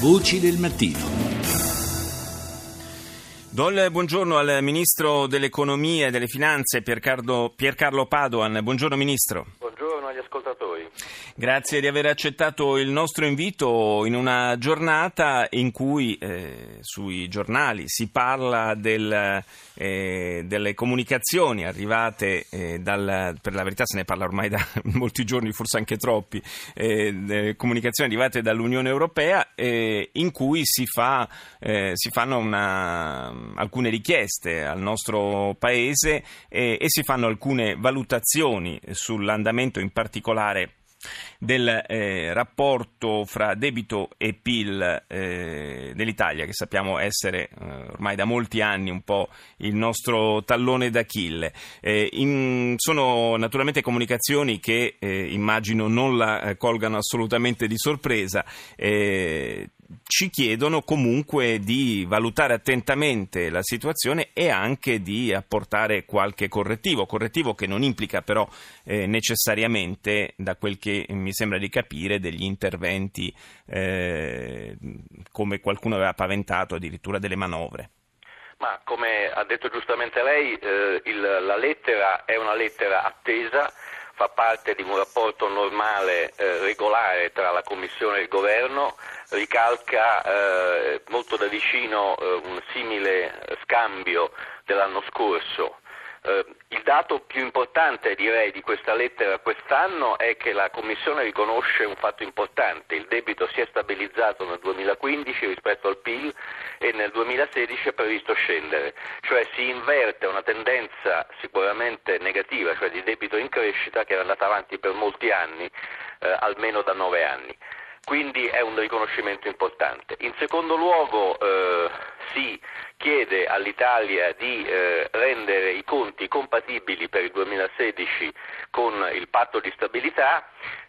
Voci del mattino. Do il buongiorno al Ministro dell'Economia e delle Finanze Piercarlo, Piercarlo Padoan. Buongiorno Ministro. Grazie di aver accettato il nostro invito in una giornata in cui eh, sui giornali si parla del, eh, delle comunicazioni arrivate eh, dal, per la verità se ne parla ormai da molti giorni, forse anche troppi, eh, comunicazioni arrivate dall'Unione Europea eh, in cui si, fa, eh, si fanno una, alcune richieste al nostro Paese e si fanno alcune valutazioni sull'andamento in particolare del eh, rapporto fra debito e PIL eh, dell'Italia, che sappiamo essere eh, ormai da molti anni un po' il nostro tallone d'Achille. Eh, in, sono naturalmente comunicazioni che eh, immagino non la eh, colgano assolutamente di sorpresa ci chiedono comunque di valutare attentamente la situazione e anche di apportare qualche correttivo, correttivo che non implica però eh, necessariamente, da quel che mi sembra di capire, degli interventi eh, come qualcuno aveva paventato, addirittura delle manovre. Ma come ha detto giustamente lei, eh, il, la lettera è una lettera attesa fa parte di un rapporto normale, eh, regolare tra la Commissione e il Governo, ricalca eh, molto da vicino eh, un simile scambio dell'anno scorso. Eh, il dato più importante direi di questa lettera quest'anno è che la Commissione riconosce un fatto importante, il debito si è stabilizzato nel 2015 rispetto al PIL e nel 2016 è previsto scendere, cioè si inverte una tendenza sicuramente negativa, cioè di debito in crescita che era andata avanti per molti anni, eh, almeno da nove anni. Quindi è un riconoscimento importante. In secondo luogo eh, si chiede all'Italia di eh, rendere i conti compatibili per il 2016 con il patto di stabilità,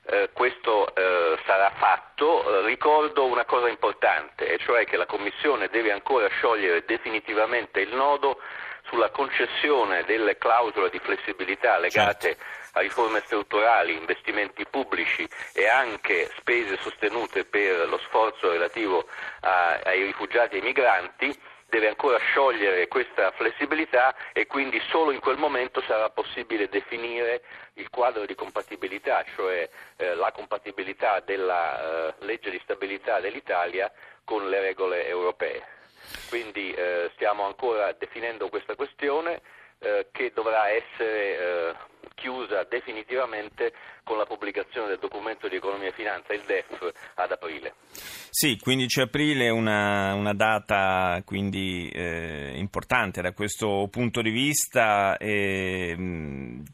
eh, questo eh, sarà fatto. ricordo una cosa importante, e cioè che la Commissione deve ancora sciogliere definitivamente il nodo sulla concessione delle clausole di flessibilità legate certo a riforme strutturali, investimenti pubblici e anche spese sostenute per lo sforzo relativo a, ai rifugiati e ai migranti, deve ancora sciogliere questa flessibilità e quindi solo in quel momento sarà possibile definire il quadro di compatibilità, cioè eh, la compatibilità della eh, legge di stabilità dell'Italia con le regole europee. Quindi eh, stiamo ancora definendo questa questione eh, che dovrà essere eh, chiusa definitivamente con la pubblicazione del documento di economia e finanza, il DEF, ad aprile. Sì, 15 aprile è una, una, data quindi eh, importante da questo punto di vista. Eh,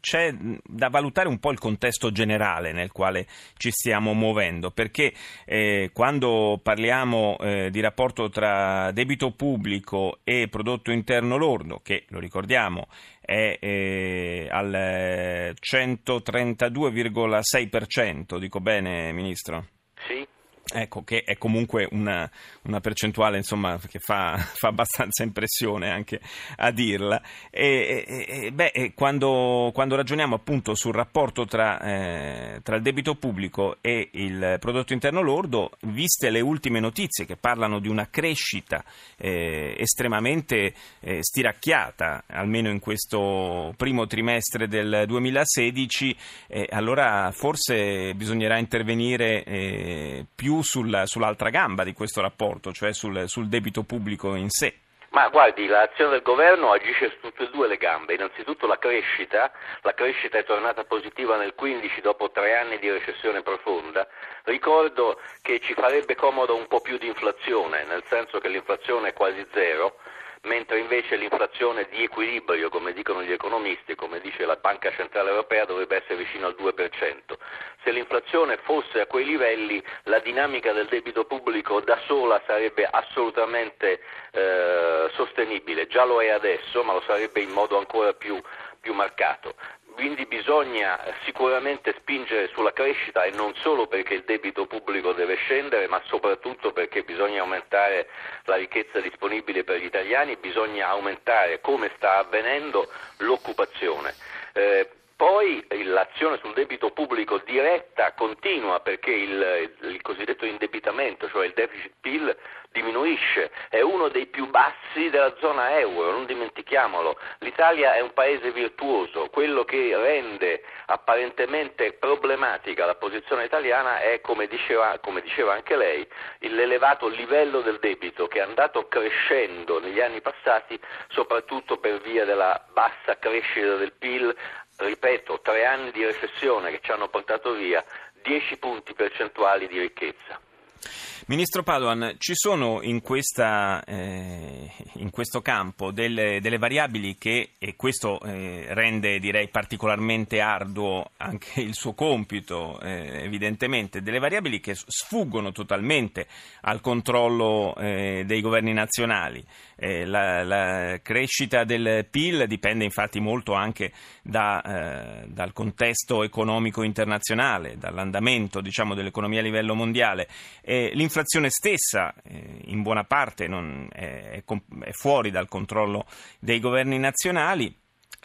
c'è da valutare un po' il contesto generale nel quale ci stiamo muovendo, perché eh, quando parliamo eh, di rapporto tra debito pubblico e prodotto interno lordo, che lo ricordiamo è eh, al 132,6%, dico bene Ministro? Sì. Ecco, che è comunque una, una percentuale insomma, che fa, fa, abbastanza impressione anche a dirla. E, e, beh, quando, quando, ragioniamo appunto sul rapporto tra, eh, tra, il debito pubblico e il prodotto interno lordo, viste le ultime notizie che parlano di una crescita eh, estremamente eh, stiracchiata, almeno in questo primo trimestre del 2016, eh, allora forse bisognerà intervenire eh, più sul, sull'altra gamba di questo rapporto, cioè sul, sul debito pubblico in sé. Ma guardi, l'azione del governo agisce su tutte e due le gambe. Innanzitutto la crescita, la crescita è tornata positiva nel 15 dopo tre anni di recessione profonda. Ricordo che ci farebbe comodo un po' più di inflazione, nel senso che l'inflazione è quasi zero mentre invece l'inflazione di equilibrio, come dicono gli economisti, come dice la Banca Centrale Europea, dovrebbe essere vicino al 2%. Se l'inflazione fosse a quei livelli, la dinamica del debito pubblico da sola sarebbe assolutamente eh, sostenibile, già lo è adesso, ma lo sarebbe in modo ancora più, più marcato. Quindi bisogna sicuramente spingere sulla crescita e non solo perché il debito pubblico deve scendere, ma soprattutto perché bisogna aumentare la ricchezza disponibile per gli italiani, bisogna aumentare, come sta avvenendo, l'occupazione. Eh, poi l'azione sul debito pubblico diretta continua perché il, il cosiddetto indebitamento, cioè il deficit PIL, diminuisce, è uno dei più bassi della zona euro, non dimentichiamolo. L'Italia è un paese virtuoso, quello che rende apparentemente problematica la posizione italiana è, come diceva, come diceva anche lei, l'elevato livello del debito che è andato crescendo negli anni passati soprattutto per via della bassa crescita del PIL, ripeto, tre anni di recessione che ci hanno portato via 10 punti percentuali di ricchezza. Ministro Padoan, ci sono in, questa, eh, in questo campo delle, delle, variabili che, e questo eh, rende direi particolarmente arduo anche il suo compito, eh, evidentemente, delle variabili che sfuggono totalmente al controllo eh, dei governi nazionali. Eh, la, la, crescita del PIL dipende infatti molto anche da, eh, dal contesto economico internazionale, dall'andamento diciamo, dell'economia a livello mondiale. L'inflazione stessa eh, in buona parte non, è, è fuori dal controllo dei governi nazionali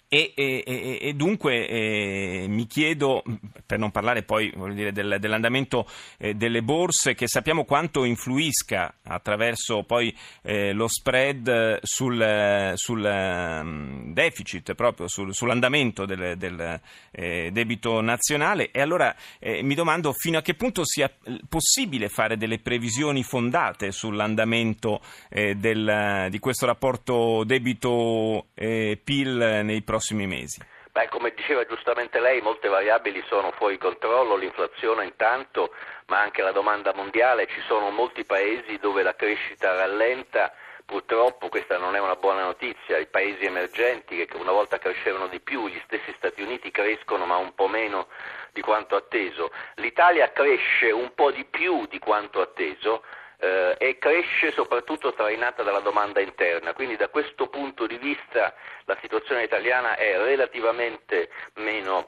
e, e, e, dunque eh, mi chiedo, per non parlare poi dire, del, dell'andamento eh, delle borse, che sappiamo quanto influisca attraverso poi eh, lo spread sul, sul um, deficit, proprio sul, sull'andamento del, del eh, debito nazionale. E allora eh, mi domando fino a che punto sia possibile fare delle previsioni fondate sull'andamento eh, del, di questo rapporto debito-PIL nei prossimi prossimi mesi? Beh, come diceva giustamente lei, molte variabili sono fuori controllo, l'inflazione intanto, ma anche la domanda mondiale, ci sono molti paesi dove la crescita rallenta, purtroppo questa non è una buona notizia, i paesi emergenti che una volta crescevano di più, gli stessi Stati Uniti crescono ma un po' meno di quanto atteso, l'Italia cresce un po' di più di quanto atteso, eh, e cresce soprattutto trainata dalla domanda interna, quindi da questo punto di vista la situazione italiana è relativamente meno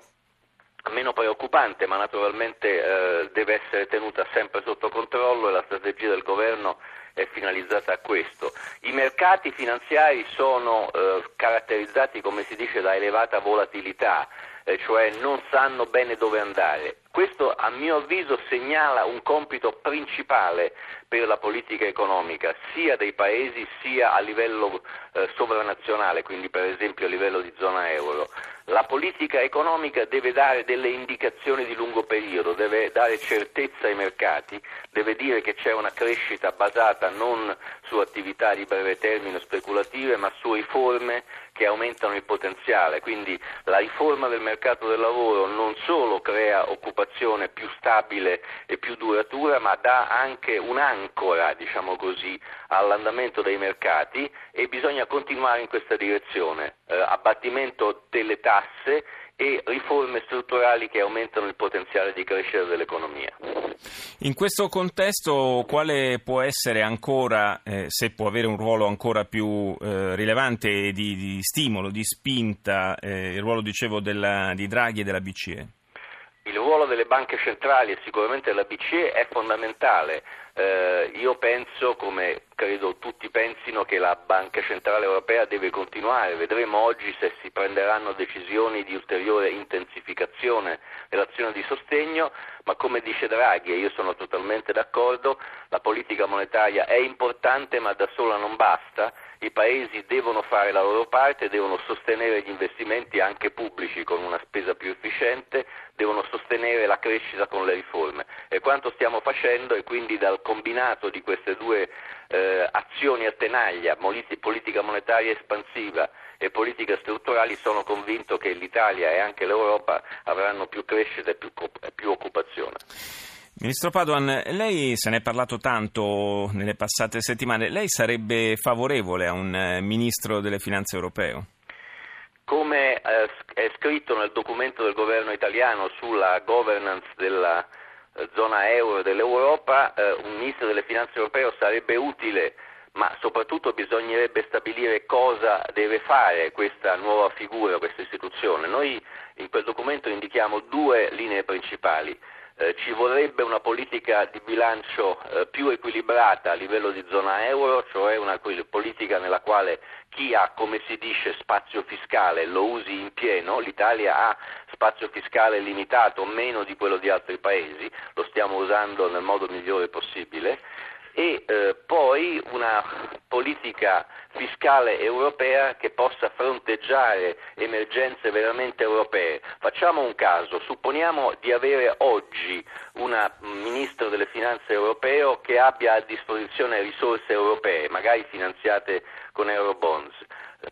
meno preoccupante, ma naturalmente eh, deve essere tenuta sempre sotto controllo e la strategia del governo è finalizzata a questo. I mercati finanziari sono eh, caratterizzati, come si dice, da elevata volatilità, eh, cioè non sanno bene dove andare. Questo a mio avviso segnala un compito principale per la politica economica sia dei paesi sia a livello eh, sovranazionale, quindi per esempio a livello di zona euro. La politica economica deve dare delle indicazioni di lungo periodo, deve dare certezza ai mercati, deve dire che c'è una crescita basata non su attività di breve termine speculative, ma su riforme che aumentano il potenziale. Quindi la riforma del mercato del lavoro non solo crea occupazione più stabile e più duratura, ma dà anche un'ancora, diciamo così, all'andamento dei mercati e bisogna continuare in questa direzione. Eh, abbattimento delle tasse e riforme strutturali che aumentano il potenziale di crescita dell'economia. In questo contesto quale può essere ancora, eh, se può avere un ruolo ancora più eh, rilevante di, di, stimolo, di spinta, eh, il ruolo dicevo della, di Draghi e della BCE? Il ruolo delle banche centrali e sicuramente della BCE è fondamentale. Eh, io penso, come credo tutti pensino, che la Banca Centrale Europea deve continuare. Vedremo oggi se si prenderanno decisioni di ulteriore intensificazione dell'azione di sostegno, ma come dice Draghi, e io sono totalmente d'accordo, la politica monetaria è importante ma da sola non basta i paesi devono fare la loro parte, devono sostenere gli investimenti anche pubblici con una spesa più efficiente, devono sostenere la crescita con le riforme e quanto stiamo facendo e quindi dal combinato di queste due eh, azioni a tenaglia, politica monetaria espansiva e politiche strutturali, sono convinto che l'Italia e anche l'Europa avranno più crescita e più, più occupazione. Ministro Padoan, lei se ne è parlato tanto nelle passate settimane, lei sarebbe favorevole a un eh, ministro delle finanze europeo? Come eh, è scritto nel documento del governo italiano sulla governance della zona euro dell'Europa, un ministro delle finanze europeo sarebbe utile ma soprattutto bisognerebbe stabilire cosa deve fare questa nuova figura, questa istituzione. Noi in quel documento indichiamo due linee principali eh, ci vorrebbe una politica di bilancio eh, più equilibrata a livello di zona euro, cioè una politica nella quale chi ha, come si dice, spazio fiscale lo usi in pieno, l'Italia ha spazio fiscale limitato, meno di quello di altri paesi, lo stiamo usando nel modo migliore possibile e eh, poi una politica fiscale europea che possa fronteggiare emergenze veramente europee. Facciamo un caso, supponiamo di avere oggi un ministro delle finanze europeo che abbia a disposizione risorse europee, magari finanziate con eurobonds.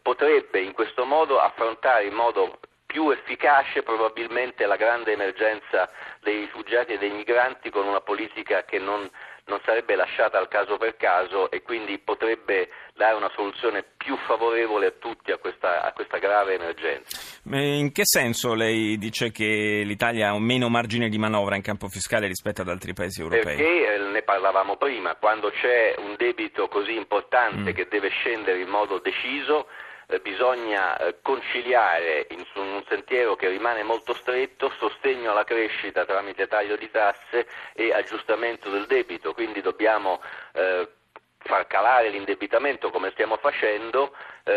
Potrebbe in questo modo affrontare in modo più efficace probabilmente la grande emergenza dei rifugiati e dei migranti con una politica che non non sarebbe lasciata al caso per caso e quindi potrebbe dare una soluzione più favorevole a tutti a questa, a questa grave emergenza. In che senso lei dice che l'Italia ha un meno margine di manovra in campo fiscale rispetto ad altri paesi europei? Perché eh, ne parlavamo prima, quando c'è un debito così importante mm. che deve scendere in modo deciso, eh, bisogna eh, conciliare in, su un sentiero che rimane molto stretto sostegno alla crescita tramite taglio di tasse e aggiustamento del debito, quindi dobbiamo eh, far calare l'indebitamento come stiamo facendo,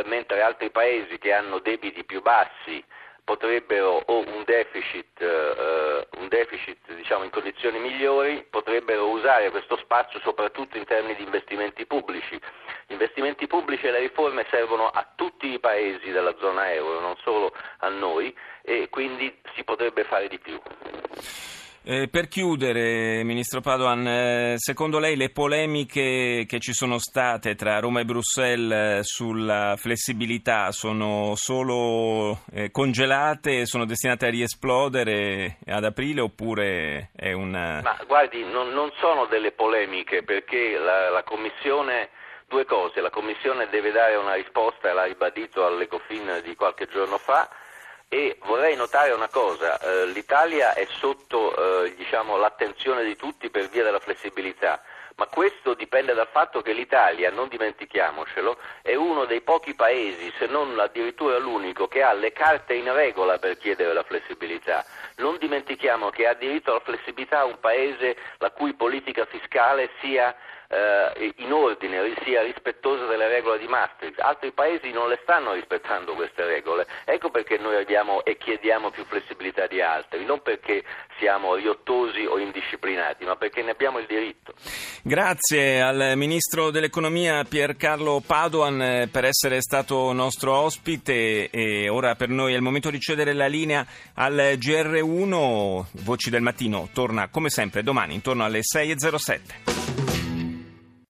mentre altri paesi che hanno debiti più bassi potrebbero o un deficit, eh, un deficit diciamo, in condizioni migliori, potrebbero usare questo spazio soprattutto in termini di investimenti pubblici. Gli investimenti pubblici e le riforme servono a tutti i paesi della zona euro, non solo a noi, e quindi si potrebbe fare di più. Eh, per chiudere, Ministro Padoan, eh, secondo lei le polemiche che ci sono state tra Roma e Bruxelles eh, sulla flessibilità sono solo eh, congelate, sono destinate a riesplodere ad aprile oppure è una... Ma guardi, non, non sono delle polemiche perché la, la Commissione due cose, la Commissione deve dare una risposta, l'ha ribadito all'Ecofin di qualche giorno fa, e vorrei notare una cosa, eh, l'Italia è sotto eh, diciamo, l'attenzione di tutti per via della flessibilità, ma questo dipende dal fatto che l'Italia, non dimentichiamocelo, è uno dei pochi paesi, se non addirittura l'unico, che ha le carte in regola per chiedere la flessibilità. Non dimentichiamo che ha diritto alla flessibilità un paese la cui politica fiscale sia eh, in ordine, sia rispettosa delle regole di Maastricht. Altri paesi non le stanno rispettando queste regole. Ecco perché noi abbiamo e chiediamo più flessibilità di altri, non perché siamo riottosi o indisciplinati, ma perché ne abbiamo il diritto. Grazie al Ministro dell'Economia Piercarlo Padoan eh, per essere stato nostro ospite e ora per noi è il momento di cedere la linea al GR1. Voci del mattino torna come sempre domani intorno alle 6.07.